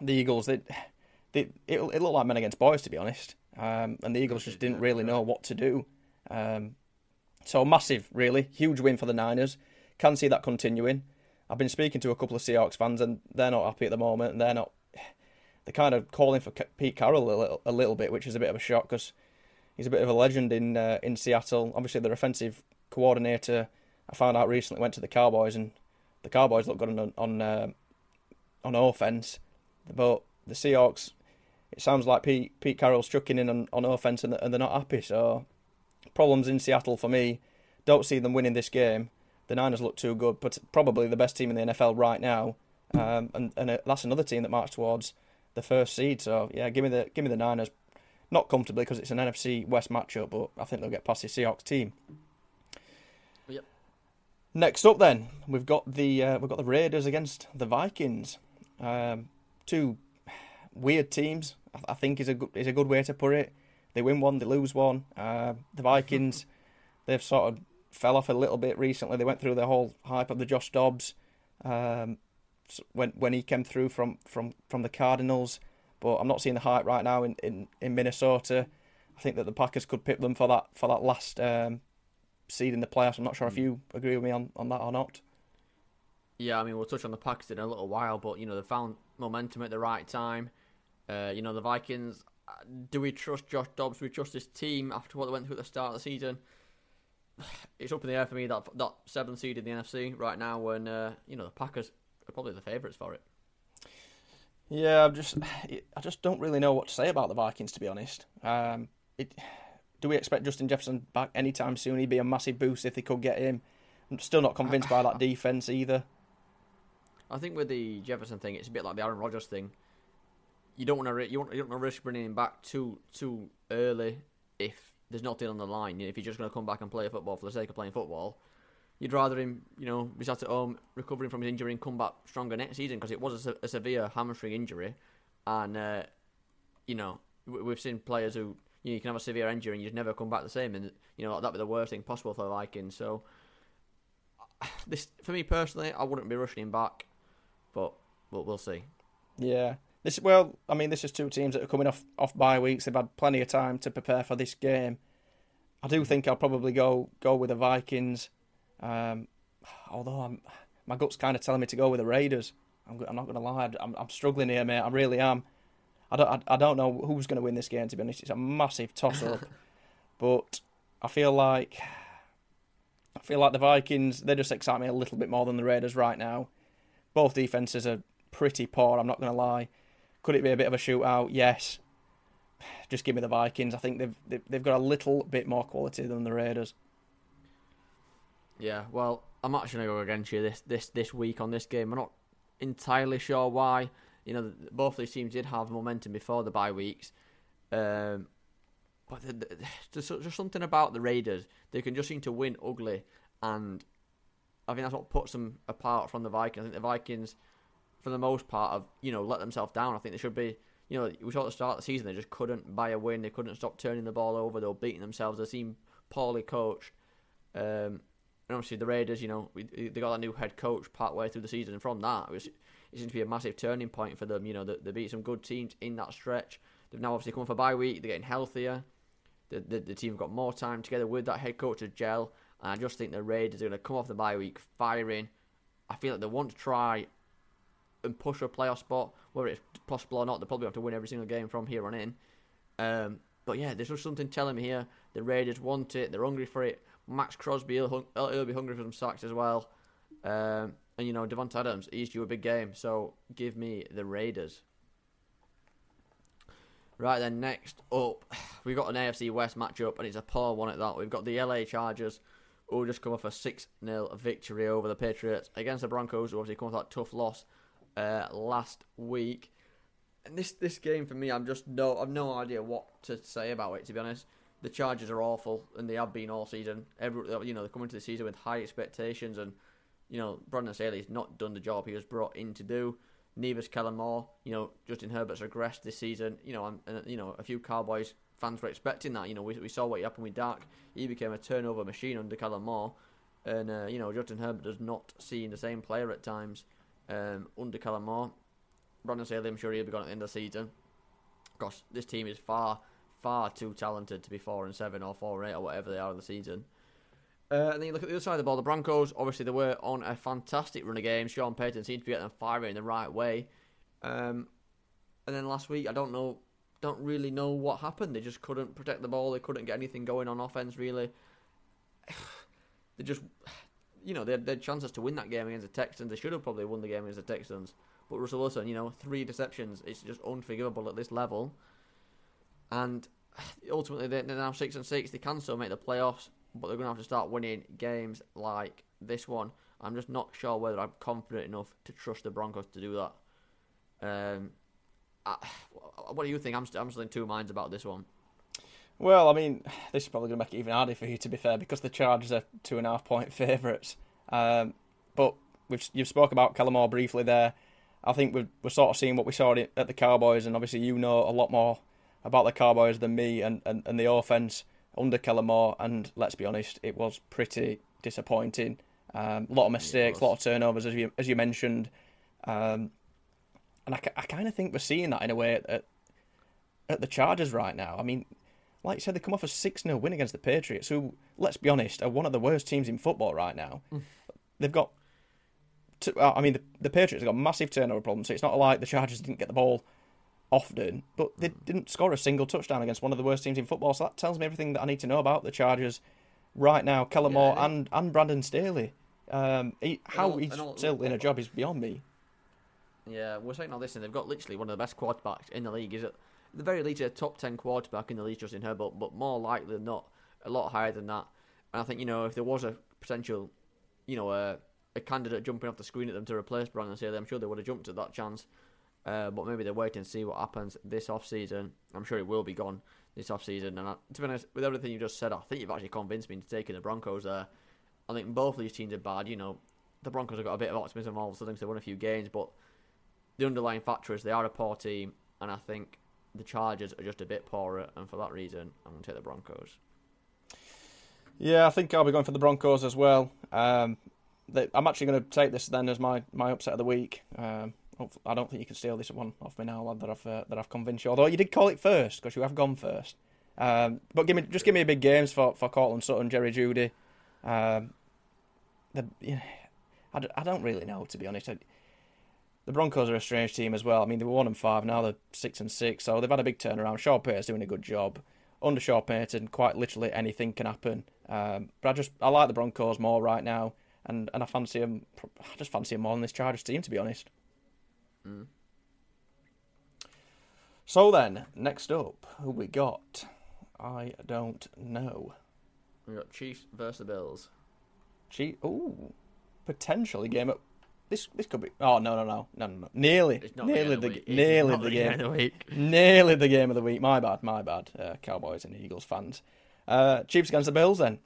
the Eagles, they, they, it, it looked like men against boys, to be honest. Um, and the Eagles just didn't really know what to do. Um, so massive, really huge win for the Niners. Can see that continuing. I've been speaking to a couple of Seahawks fans, and they're not happy at the moment. And they're not. They're kind of calling for Pete Carroll a little, a little bit, which is a bit of a shock because he's a bit of a legend in uh, in Seattle. Obviously, their offensive coordinator, I found out recently, went to the Cowboys, and the Cowboys look good on on uh, on offense, but the Seahawks. It sounds like Pete Pete Carroll's chucking in on, on offense, and, and they're not happy. So problems in Seattle for me. Don't see them winning this game. The Niners look too good, but probably the best team in the NFL right now. Um, and and uh, that's another team that marched towards the first seed. So yeah, give me the give me the Niners not comfortably because it's an NFC West matchup, but I think they'll get past the Seahawks team. Yep. Next up, then we've got the uh, we've got the Raiders against the Vikings. Um, two weird teams. I, think is a good is a good way to put it. They win one, they lose one. Uh, the Vikings, they've sort of fell off a little bit recently. They went through the whole hype of the Josh Dobbs um, when when he came through from, from, from the Cardinals but I'm not seeing the hype right now in, in, in Minnesota. I think that the Packers could pick them for that for that last um, seed in the playoffs. I'm not sure if hmm. you agree with me on, on that or not. Yeah, I mean we'll touch on the Packers in a little while, but you know they found momentum at the right time. Uh, you know the Vikings. Uh, do we trust Josh Dobbs? Do we trust this team after what they went through at the start of the season? It's up in the air for me that that seventh seed in the NFC right now, when uh, you know the Packers are probably the favourites for it. Yeah, I'm just I just don't really know what to say about the Vikings to be honest. Um, it, do we expect Justin Jefferson back anytime soon? He'd be a massive boost if they could get him. I'm still not convinced by that defense either. I think with the Jefferson thing, it's a bit like the Aaron Rodgers thing. You don't want to you, don't want to risk bringing him back too too early if there's nothing on the line. If you're just going to come back and play football for the sake of playing football, you'd rather him, you know, be sat at home recovering from his injury and come back stronger next season because it was a, a, severe hamstring injury, and uh, you know we've seen players who you, know, you can have a severe injury and you just never come back the same, and you know that'd be the worst thing possible for the Vikings. So this, for me personally, I wouldn't be rushing him back, but we'll, we'll see. Yeah. This well, I mean, this is two teams that are coming off off bye weeks. They've had plenty of time to prepare for this game. I do think I'll probably go go with the Vikings. Um, although I'm, my gut's kind of telling me to go with the Raiders. I'm, I'm not going to lie. I'm, I'm, struggling here, mate. I really am. I don't, I, I don't know who's going to win this game, to be honest. It's a massive toss up. but I feel like. I feel like the Vikings, they just excite me a little bit more than the Raiders right now. Both defences are pretty poor, I'm not going to lie. Could it be a bit of a shootout? Yes. Just give me the Vikings. I think they've they've got a little bit more quality than the Raiders. Yeah, well, I'm actually going to go against you this, this, this week on this game. I'm not entirely sure why. You know, both these teams did have momentum before the bye weeks. Um, but there's just something about the Raiders. They can just seem to win ugly. And I think that's what puts them apart from the Vikings. I think the Vikings, for the most part, have, you know, let themselves down. I think they should be you know, we saw at the start of the season they just couldn't buy a win. They couldn't stop turning the ball over. They were beating themselves. They seemed poorly coached. Um, and obviously the Raiders, you know, we, they got a new head coach part way through the season, and from that, it, was, it seemed to be a massive turning point for them. You know, they, they beat some good teams in that stretch. They've now obviously come for bye week. They're getting healthier. The, the, the team have got more time together with that head coach as gel. And I just think the Raiders are going to come off the bye week firing. I feel like they want to try and push a playoff spot, whether it's possible or not. They'll probably have to win every single game from here on in. Um, but yeah, there's just something telling me here. The Raiders want it. They're hungry for it. Maxx Crosby, he'll, he'll be hungry for some sacks as well. Um, and, you know, Davante Adams, he's due a big game. So give me the Raiders. Right then, next up, we've got an AFC West matchup, and it's a poor one at that. We've got the LA Chargers, who just come off a 6 0 victory over the Patriots against the Broncos, who obviously come off that tough loss uh, last week. And this this game for me, I'm just no, I've no idea what to say about it. To be honest, the Chargers are awful, and they have been all season. Every you know they're coming to the season with high expectations, and you know Brandon Staley's not done the job he was brought in to do. Nevis Kellen Moore. You know Justin Herbert's regressed this season. You know and, and you know a few Cowboys fans were expecting that. You know we, we saw what happened with Dak. He became a turnover machine under Kellen Moore, and uh, you know Justin Herbert does not seem the same player at times um, under Kellen Moore. Brandon Staley, I'm sure he'll be gone at the end of the season. Course, this team is far far too talented to be four and seven or four and eight or whatever they are in the season. Uh, and then you look at the other side of the ball, the Broncos. Obviously, they were on a fantastic run of games. Sean Payton seemed to be getting them firing in the right way. Um, and then last week, I don't know, don't really know what happened. They just couldn't protect the ball. They couldn't get anything going on offense. Really, they just, you know, they had, they had chances to win that game against the Texans. They should have probably won the game against the Texans. But Russell Wilson, you know, three deceptions. It's just unforgivable at this level and ultimately they're now six and six. They can still make the playoffs, but they're going to have to start winning games like this one. I'm just not sure whether I'm confident enough to trust the Broncos to do that. Um, I, what do you think? I'm, I'm still in two minds about this one. Well, I mean, this is probably going to make it even harder for you, to be fair, because the Chargers are two and a half point favourites. Um, but we've you've spoke about Kellen Moore briefly there. I think we're, we're sort of seeing what we saw at the Cowboys, and obviously you know a lot more about the Cowboys than me and, and, and the offense under Kellen Moore. And let's be honest, it was pretty disappointing. Um, a lot of mistakes, a lot of turnovers, as you as you mentioned. Um, and I, I kind of think we're seeing that in a way at, at the Chargers right now. I mean, like you said, they come off a 6 0 win against the Patriots, who, let's be honest, are one of the worst teams in football right now. Mm. They've got. I mean, the, the Patriots have got massive turnover problems, so it's not like the Chargers didn't get the ball often, but they didn't score a single touchdown against one of the worst teams in football. So that tells me everything that I need to know about the Chargers right now. Kellen Moore yeah, and, and Brandon Staley. Um, he, how all, he's all, still in a job is beyond me. Yeah, we're saying all this, and they've got literally one of the best quarterbacks in the league. Is it the very least a top ten quarterback in the league, Justin Herbert, but more likely than not, a lot higher than that. And I think you know if there was a potential, you know, a, a candidate jumping off the screen at them to replace Brandon Staley, I'm sure they would have jumped at that chance. Uh, but maybe they're waiting to see what happens this off season. I'm sure it will be gone this off season. And I, to be honest, with everything you just said, I think you've actually convinced me into taking the Broncos there. I think both of these teams are bad. You know, the Broncos have got a bit of optimism all of a sudden because they won a few games, but the underlying factor is they are a poor team, and I think the Chargers are just a bit poorer, and for that reason, I'm going to take the Broncos. Yeah, I think I'll be going for the Broncos as well. Um, they, I'm actually going to take this then as my, my upset of the week. Um, I don't think you can steal this one off me now, lad. That I've uh, that I've convinced you. Although you did call it first because you have gone first. Um, but give me just give me big games for for Courtland Sutton, Jerry Jeudy. Um, the you know, I, d- I don't really know to be honest. I, the Broncos are a strange team as well. I mean, they were one and five, now they're six and six, so they've had a big turnaround. Sean Payton's doing a good job. Under Sean Payton, quite literally anything can happen. Um, but I just I like the Broncos more right now, and, and I fancy them. I just fancy them more than this Chargers team, to be honest. Mm. So then, next up, who we got? I don't know. We got Chiefs versus Bills. Chief. Ooh, potentially game up. This this could be. Oh no no no no no no. Nearly nearly the, the nearly the, game. Of the nearly the game of the week. My bad my bad. Uh, Cowboys and Eagles fans. Uh, Chiefs against the Bills then.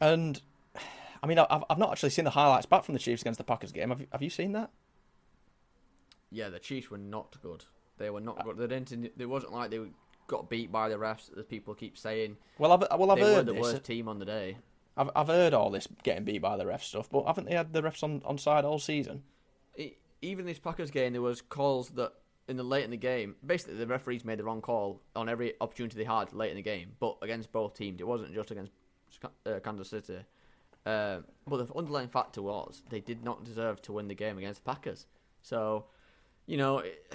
And I mean I've I've not actually seen the highlights back from the Chiefs against the Packers game. Have you, have you seen that? Yeah, the Chiefs were not good. They were not good. They didn't. It wasn't like they got beat by the refs, as people keep saying. Well, I've well I've they heard were the this. worst team on the day. I've I've heard all this getting beat by the refs stuff, but haven't they had the refs on, on side all season? Even this Packers game, there was calls that in the late in the game, basically the referees made the wrong call on every opportunity they had late in the game, but against both teams. It wasn't just against uh, Kansas City. Uh, but the underlying factor was they did not deserve to win the game against the Packers. So you know, it,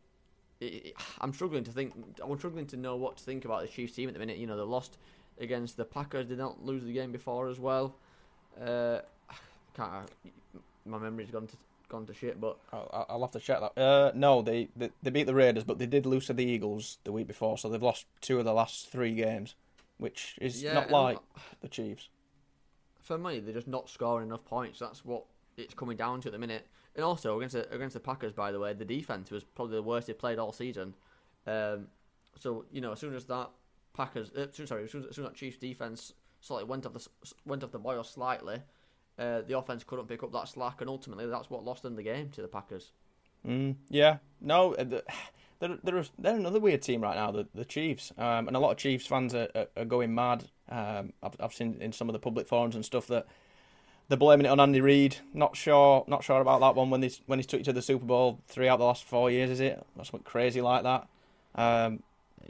it, I'm struggling to think. I'm struggling to know what to think about the Chiefs team at the minute. You know, they lost against the Packers. Did not lose the game before as well. Uh, can't. My memory's gone to gone to shit. But I'll, I'll have to check that. Uh, no, they, they they beat the Raiders, but they did lose to the Eagles the week before, so they've lost two of the last three games, which is yeah, not like the Chiefs. For me, they're just not scoring enough points. That's what it's coming down to at the minute. And also against the, against the Packers, by the way, the defense was probably the worst they played all season. Um, so you know, as soon as that Packers, uh, sorry, as soon as, as soon as Chiefs defense slightly went off the went off the boil slightly, uh, the offense couldn't pick up that slack, and ultimately that's what lost them the game to the Packers. Mm, yeah, no, uh, the- they're they're they're another weird team right now, the the Chiefs, um, and a lot of Chiefs fans are, are, going mad. Um, I've I've seen in some of the public forums and stuff that they're blaming it on Andy Reid. Not sure, not sure about that one when they when he's took you to the Super Bowl three out of the last four years. Is it? That's something crazy like that. Um,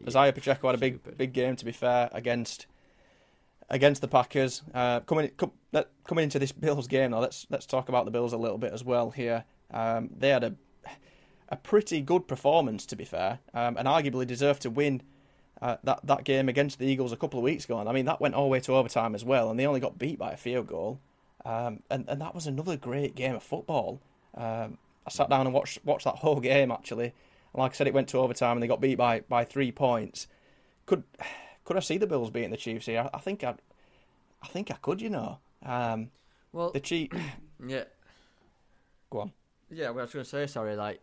Isaiah Pacheco had a big Stupid. big game to be fair against against the Packers. Uh, coming com- coming into this Bills game now, let's let's talk about the Bills a little bit as well here. Um, they had a a pretty good performance to be fair, um, and arguably deserved to win uh, that that game against the Eagles a couple of weeks ago. And I mean that went all the way to overtime as well, and they only got beat by a field goal. Um, and and that was another great game of football. Um, I sat down and watched watched that whole game actually. Like I said, it went to overtime and they got beat by, by three points. Could could I see the Bills beating the Chiefs here? I, I think I, I think I could. You know, um, Well, the Chiefs. yeah, Go on. yeah. Well, I was going to say, sorry, like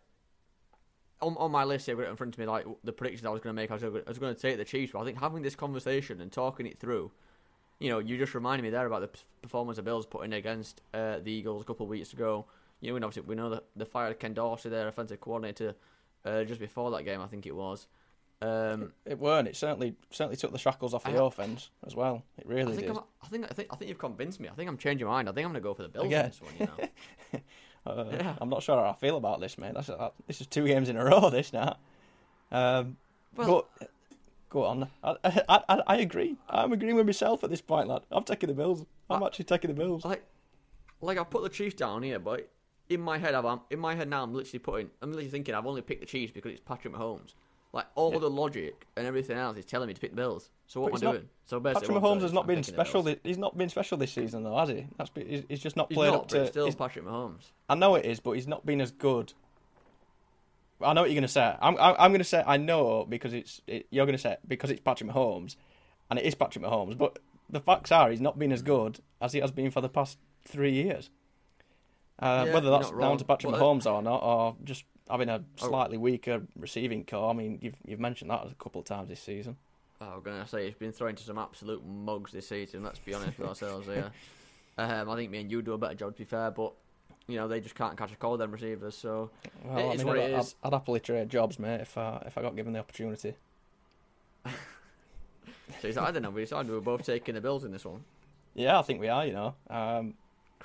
on, on my list here, in front of me, like the predictions I was going to make. I was going, I was going to take the Chiefs, but I think having this conversation and talking it through, you know, you just reminded me there about the performance of Bills putting against uh, the Eagles a couple of weeks ago. You know, and obviously we know that they fired Ken Dorsey, their offensive coordinator, uh, just before that game. I think it was. Um, It weren't. It certainly certainly took the shackles off the I- offense as well. It really I think did. I'm, I think I think I think you've convinced me. I think I'm changing my mind. I think I'm going to go for the Bills in this one. You know. Uh, Yeah. I'm not sure how I feel about this, mate. That's that, this is two games in a row. This now. Um, Well- but go on. I, I, I, I agree. I'm agreeing with myself at this point, lad. I'm taking the Bills. I'm I- actually taking the Bills. like like I put the Chiefs down here, but in my head, I'm in my head now. I'm literally putting. I'm literally thinking I've only picked the Chiefs because it's Patrick Mahomes. Like all Yeah. the logic and everything else is telling me to pick the Bills. So what But am I he's doing? So Patrick Mahomes has not I'm been special. This, he's not been special this season, though, has he? That's he's, he's just not played not, up to. it's still Patrick Mahomes. I know it is, but he's not been as good. I know what you're going to say. I'm I'm, I'm going to say I know because it's it, you're going to say because it's Patrick Mahomes, and it is Patrick Mahomes. But the facts are he's not been as good as he has been for the past three years. Uh, Yeah, whether that's down to Patrick Mahomes or not, or just having a Oh. slightly weaker receiving core. I mean, you've you've mentioned that a couple of times this season. Oh, I'm gonna say he's been thrown to some absolute mugs this season. Let's be honest with ourselves here. Um, I think me and you do a better job, to be fair, but you know they just can't catch a cold them receivers. So Well, It I is mean, what I'd, it I'd- I'd happily trade jobs, mate, if I if I got given the opportunity. So like, I don't know. We decided we were both taking the Bills in this one. Yeah, I think we are. You know, um,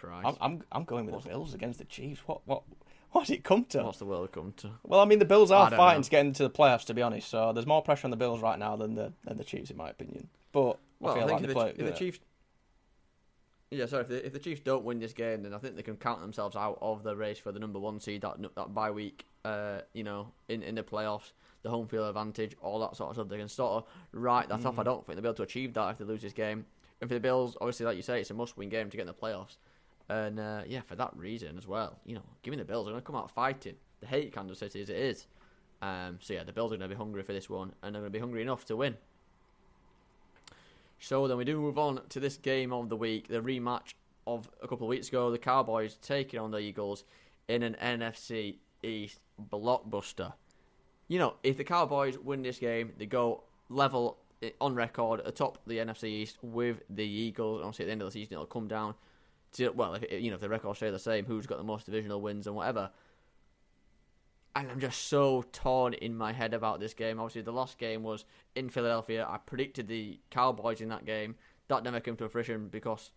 Christ, I'm, I'm I'm going with the Bills against the Chiefs. What what what did it come to? what's the world come to? Well, I mean, the Bills are fighting know. to get into the playoffs, to be honest. So there's more pressure on the Bills right now than the than the Chiefs, in my opinion. But Well, I I, think like if, they the, play. if the. Chiefs, yeah, sorry, if the, if the Chiefs don't win this game, then I think they can count themselves out of the race for the number one seed that that bye week. Uh, you know, in in the playoffs, the home field advantage, all that sort of stuff. They can sort of write that off. I Mhm. don't think they'll be able to achieve that if they lose this game. And for the Bills, obviously, like you say, it's a must-win game to get in the playoffs. And uh, yeah, for that reason as well, you know, give me the Bills. They're going to come out fighting. They hate Kansas City as it is. Um, so yeah, the Bills are going to be hungry for this one, and they're going to be hungry enough to win. So then we do move on to this game of the week, the rematch of a couple of weeks ago. The Cowboys taking on the Eagles in an NFC East blockbuster. You know, if the Cowboys win this game, they go level on record atop the NFC East with the Eagles. Obviously, at the end of the season, it'll come down well, if you know, if the records stay the same, who's got the most divisional wins and whatever. And I'm just so torn in my head about this game. Obviously, the last game was in Philadelphia. I predicted the Cowboys in that game. That never came to fruition because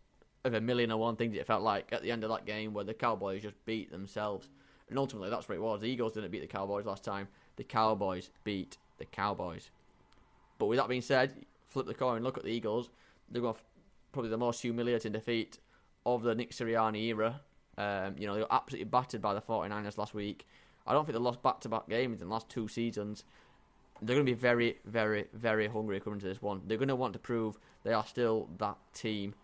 of a million and one things it felt like at the end of that game where the Cowboys just beat themselves. And ultimately, that's what it was. The Eagles didn't beat the Cowboys last time. The Cowboys beat the Cowboys. But with that being said, flip the coin, look at the Eagles. They're going probably the most humiliating defeat of the Nick Sirianni era. Um, you know, they were absolutely battered by the 49ers last week. I don't think they lost back to back games in the last two seasons. They're going to be very, very, very hungry coming to this one. They're going to want to prove they are still that team.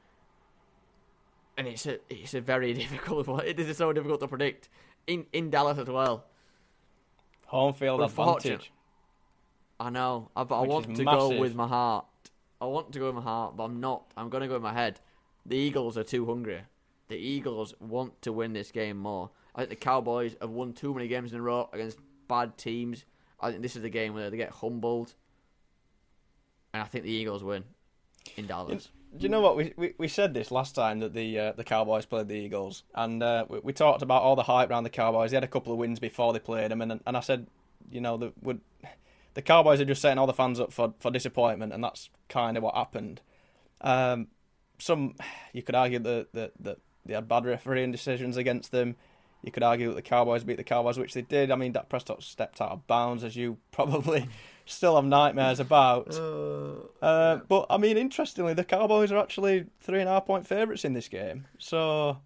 And it's a it's a very difficult one. It is so difficult to predict in in Dallas as well. Home field advantage. I know, I- but I Which want to go with my heart. I want to go with my heart, but I'm not. I'm going to go with my head. The Eagles are too hungry. The Eagles want to win this game more. I think the Cowboys have won too many games in a row against bad teams. I think this is the game where they get humbled. and I think the Eagles win in Dallas. Do you know what we, we we said this last time that the uh, the Cowboys played the Eagles, and uh, we, we talked about all the hype around the Cowboys. They had a couple of wins before they played them, and and I said, you know, the would the Cowboys are just setting all the fans up for, for disappointment, and that's kind of what happened. Um, some you could argue that that that they had bad refereeing decisions against them. You could argue that the Cowboys beat the Cowboys, which they did. I mean, Dak Prescott stepped out of bounds, as you probably still have nightmares about. Uh, uh, but I mean, interestingly, the Cowboys are actually three and a half point favourites in this game. So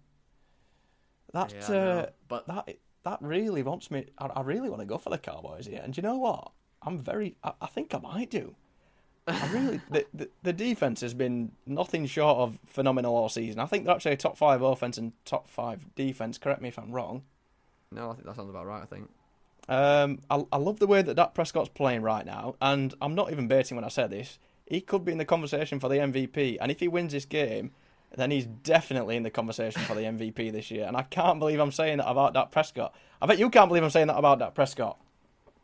that Yeah, uh, but- that that really wants me. I, I really want to go for the Cowboys here. And do you know what? I'm very. I, I think I might do. I really. the, the the defense has been nothing short of phenomenal all season. I think they're actually a top five offense and top five defense. Correct me if I'm wrong. No, I think that sounds about right. I think. Um, I, I love the way that Dak Prescott's playing right now, and I'm not even baiting when I say this. He could be in the conversation for the MVP, and if he wins this game, then he's definitely in the conversation for the MVP this year. And I can't believe I'm saying that about Dak Prescott. I bet you can't believe I'm saying that about Dak Prescott.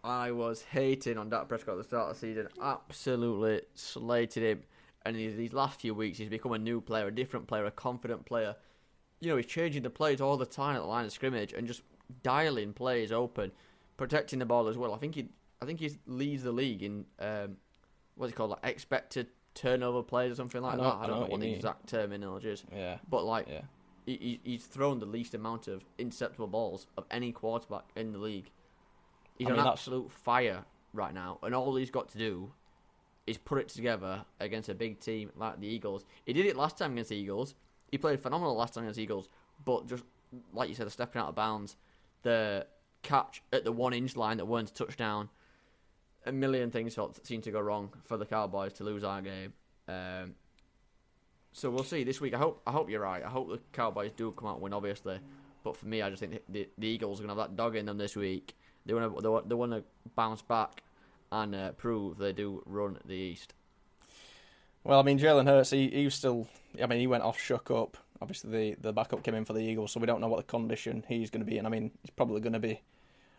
I was hating on Dak Prescott at the start of the season. Absolutely slated him. And these, these last few weeks, he's become a new player, a different player, a confident player. You know, he's changing the plays all the time at the line of scrimmage and just dialing plays open, protecting the ball as well. I think he, I think he leads the league in um, what's it called, like expected turnover plays or something like I that. I I don't know what what the mean. exact terminology is, Yeah, but like yeah. he, he's thrown the least amount of interceptable balls of any quarterback in the league. He's I on mean, absolute fire right now, and all he's got to do is put it together against a big team like the Eagles. He did it last time against the Eagles. He played phenomenal last time against the Eagles, but just like you said, the stepping out of bounds, the catch at the one inch line that weren't a touchdown. A million things felt, seemed to go wrong for the Cowboys to lose our game. Um, so we'll see this week. I hope I hope you're right. I hope the Cowboys do come out and win, obviously. But for me, I just think the, the, the Eagles are gonna have that dog in them this week. They want to they want, they want to bounce back and uh, prove they do run the East. Well, I mean, Jalen Hurts, he, he was still. I mean, he went off, shook up. Obviously, the, the backup came in for the Eagles, so we don't know what the condition he's going to be in. I mean, he's probably going to be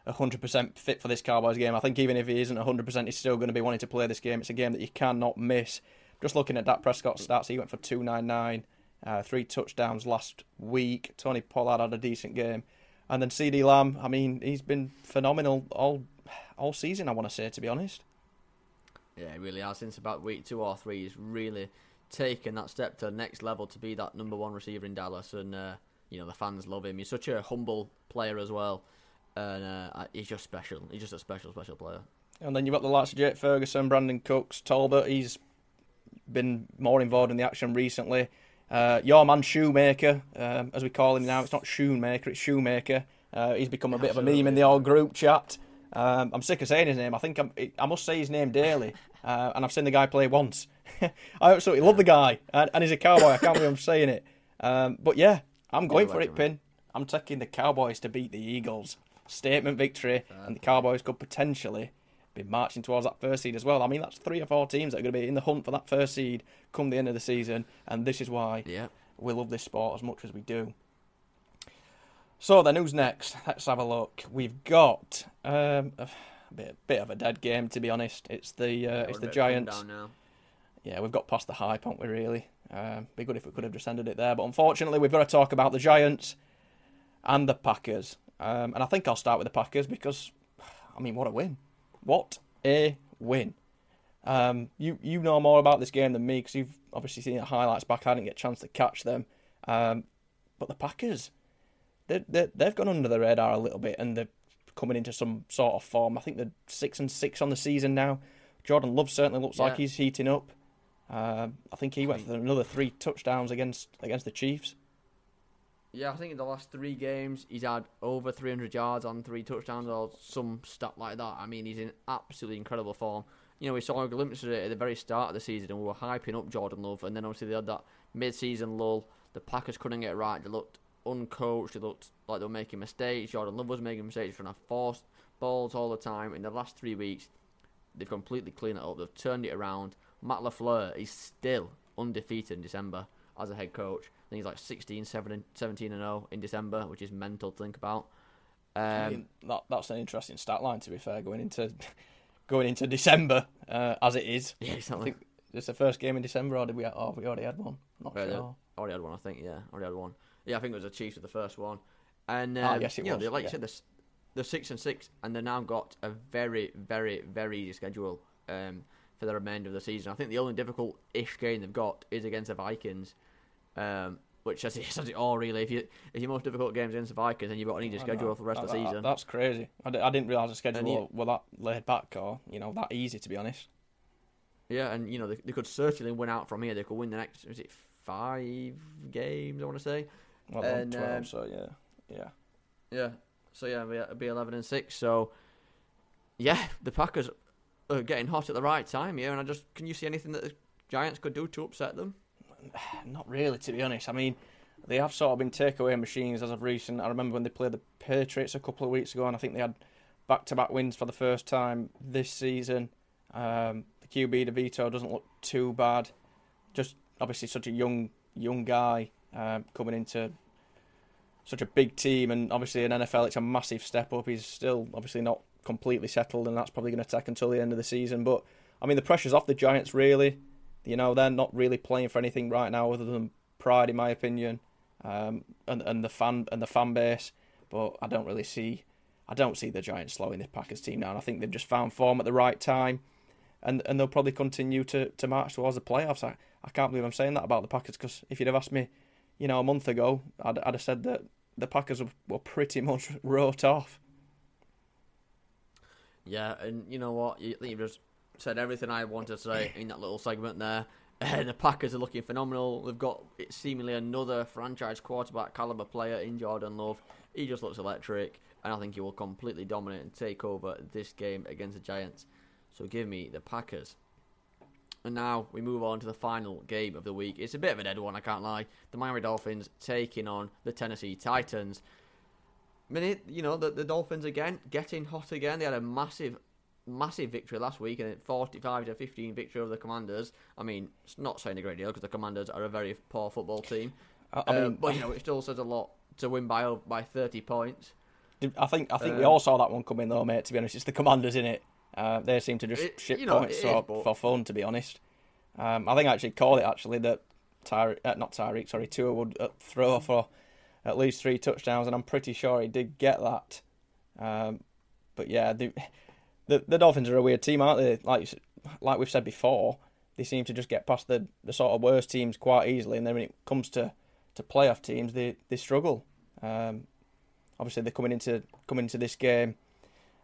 100% fit for this Cowboys game. I think even if he isn't 100%, he's still going to be wanting to play this game. It's a game that you cannot miss. Just looking at that Prescott stats, he went for 299, uh, three touchdowns last week. Tony Pollard had a decent game. And then CeeDee Lamb, I mean, he's been phenomenal all all season, I want to say, to be honest. Yeah, it really has. Since about week two or three, he's really taken that step to the next level to be that number one receiver in Dallas, and uh, you know the fans love him. He's such a humble player as well, and uh, he's just special. He's just a special, special player. And then you've got the likes of Jake Ferguson, Brandin Cooks, Tolbert. He's been more involved in the action recently. Uh, your man Shoemaker, um, as we call him now, it's not Shoemaker, it's Shoemaker. Uh, he's become a bit of a meme in the old group chat. Um, I'm sick of saying his name. I think I'm, I must say his name daily, uh, and I've seen the guy play once. I absolutely love the guy, and, and he's a cowboy. I can't believe I'm saying it. Um, but yeah, I'm going for it. Pin. I'm taking the Cowboys to beat the Eagles. Statement victory, and the Cowboys could potentially be marching towards that first seed as well. I mean, that's three or four teams that are going to be in the hunt for that first seed come the end of the season, and this is why Yeah. we love this sport as much as we do. So then, who's next? Let's have a look. We've got um, a bit, bit of a dead game, to be honest. It's the uh, it's the Giants. Yeah, we've got past the hype, haven't we? Really, um, be good if we could have just ended it there. But unfortunately, we've got to talk about the Giants and the Packers. Um, and I think I'll start with the Packers because, I mean, what a win! What a win! Um, you you know more about this game than me because you've obviously seen the highlights back. I didn't get a chance to catch them. Um, but the Packers, they they they've gone under the radar a little bit and they're coming into some sort of form. I think they're six and six on the season now. Jordan Love certainly looks like he's heating up. Um, I think he went for another three touchdowns against against the Chiefs. Yeah, I think in the last three games he's had over 300 yards on three touchdowns or some stat like that. I mean, he's in absolutely incredible form. You know, we saw a glimpse of it at the very start of the season, and we were hyping up Jordan Love, and then obviously they had that mid-season lull. The Packers couldn't get it right. They looked uncoached. They looked like they were making mistakes. Jordan Love was making mistakes, trying to force balls all the time. In the last three weeks, they've completely cleaned it up. They've turned it around. Matt LaFleur is still undefeated in December as a head coach. I think he's like 16, 17, 17 and 0 in December, which is mental to think about. Um, I mean, that, that's an interesting stat line to be fair, going into going into December uh, as it is. yeah, I exactly. think this the first game in December, or did we? Oh, we already had one. Not Yeah, sure. Already had one, I think. Yeah, already had one. Yeah, I think it was the Chiefs with the first one. And Ah, um, yes, it you know, was, they- like yeah. you said, they're, six and six, and they've now got a very, very, very easy schedule um, for the remainder of the season. I think the only difficult-ish game they've got is against the Vikings, um, which says it, says it all really. If you if your most difficult games against the Vikings, then you've got an easy schedule know. for the rest of the That- that- season. That's crazy. I, d- I didn't realise the schedule you- were that laid back or you know that easy to be honest. Yeah, and you know they, they could certainly win out from here. They could win the next. Is it five games? I want to say. Well, And, twelve, um, so yeah, yeah. Yeah. So yeah, it'll be eleven and six. So yeah, the Packers are getting hot at the right time here. And I just can you see anything that the Giants could do to upset them? Not really, to be honest. I mean, they have sort of been takeaway machines as of recent. I remember when they played the Patriots a couple of weeks ago, and I think they had back-to-back wins for the first time this season. Um, the QB DeVito doesn't look too bad. Just obviously such a young young guy um, coming into such a big team, and obviously in NFL it's a massive step up. He's still obviously not completely settled, and that's probably going to take until the end of the season. But I mean, the pressure's off the Giants really. You know, they're not really playing for anything right now other than pride, in my opinion, um, and and the fan and the fan base. But I don't really see, I don't see the Giants slowing the Packers team down. I think they've just found form at the right time, and and they'll probably continue to, to march towards the playoffs. I, I can't believe I'm saying that about the Packers because if you'd have asked me, you know, a month ago, I'd, I'd have said that the Packers were, were pretty much wrote off. Yeah, and you know what? You, you've just said everything I wanted to say in that little segment there. And the Packers are looking phenomenal. They've got seemingly another franchise quarterback caliber player in Jordan Love. He just looks electric, and I think he will completely dominate and take over this game against the Giants. So give me the Packers. And now we move on to the final game of the week. It's a bit of a dead one, I can't lie. The Miami Dolphins taking on the Tennessee Titans. I mean, it- you know, the, the Dolphins again getting hot again. They had a massive, massive victory last week, and a 45 to 15 victory over the Commanders. I mean, it's not saying a great deal because the Commanders are a very poor football team. I, I Um, mean, but you know, it still says a lot to win by by 30 points. I think I think we Um, all saw that one coming though, mate. To be honest, it's the Commanders in it. Uh, they seem to just It- ship you know, points for, is, but- for fun. To be honest, um, I think I actually called it actually that Tyre, uh, not Tyreek, sorry, Tua would uh, throw for at least three touchdowns, and I'm pretty sure he did get that. Um, but yeah, the, the the Dolphins are a weird team, aren't they? Like like we've said before, they seem to just get past the, the sort of worst teams quite easily, and then when it comes to, to playoff teams, they they struggle. Um, obviously, they're coming into coming into this game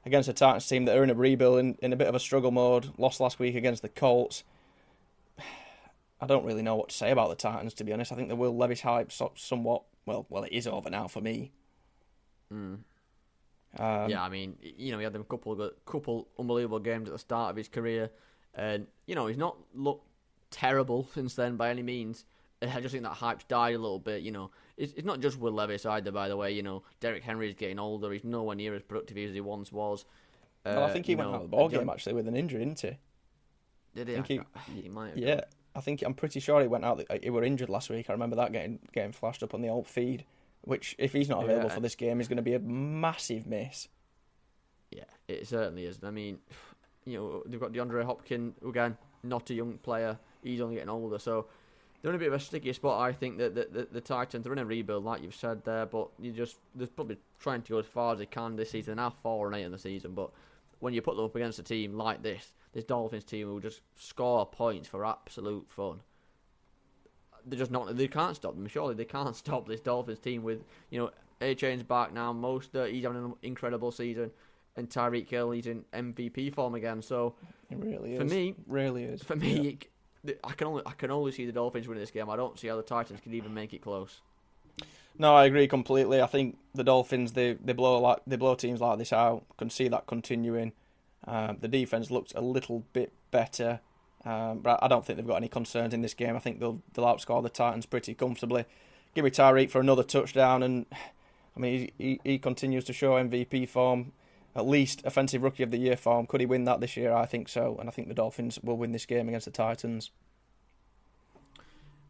against a Titans team that are in a rebuild in, in a bit of a struggle mode. Lost last week against the Colts. I don't really know what to say about the Titans, to be honest. I think the Will Levis hype so- somewhat well, well, it is over now for me. Mm. Um, yeah, I mean, you know, he had them couple of couple unbelievable games at the start of his career, and you know, he's not looked terrible since then by any means. I just think that hype's died a little bit. You know, it's, it's not just Will Levis either. By the way, you know, Derrick Henry is getting older. He's nowhere near as productive as he once was. well, I Uh, think he went know, out of the ball game actually with an injury, didn't he? Did he? I think I- he might have Yeah, done. I think I'm pretty sure he went out. He were injured last week. I remember that getting getting flashed up on the old feed. Which, if he's not available Yeah. for this game, is going to be a massive miss. Yeah, it certainly is. I mean, you know, they've got DeAndre Hopkins again, not a young player. He's only getting older, so they're in a bit of a sticky spot. I think that the, the, the Titans are in a rebuild, like you've said there, but you just they're probably trying to go as far as they can this season. They're now four and eight in the season, but when you put them up against a team like this, this Dolphins team will just score points for absolute fun. They're just not. They can't stop them. Surely they can't stop this Dolphins team with you know Achane's back now. Most he's having an incredible season, and Tyreek Hill he's in MVP form again. So It really is. for me, really is. for me, it c- I can only I can only see the Dolphins winning this game. I don't see how the Titans can even make it close. No, I agree completely. I think the Dolphins they, they blow like they blow teams like this out. Can see that continuing. Um, the defense looks a little bit better, um, but I don't think they've got any concerns in this game. I think they'll they'll outscore the Titans pretty comfortably. Give me Tyreek for another touchdown, and I mean he, he, he continues to show MVP form, at least offensive rookie of the year form. Could he win that this year? I think so, and I think the Dolphins will win this game against the Titans.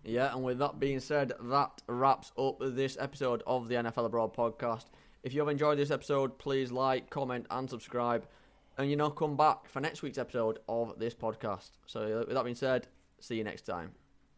Yeah, and with that being said, that wraps up this episode of the NFL Abroad podcast. If you have enjoyed this episode, please like, comment, and subscribe. And you know, come back for next week's episode of this podcast. So, with that being said, See you next time.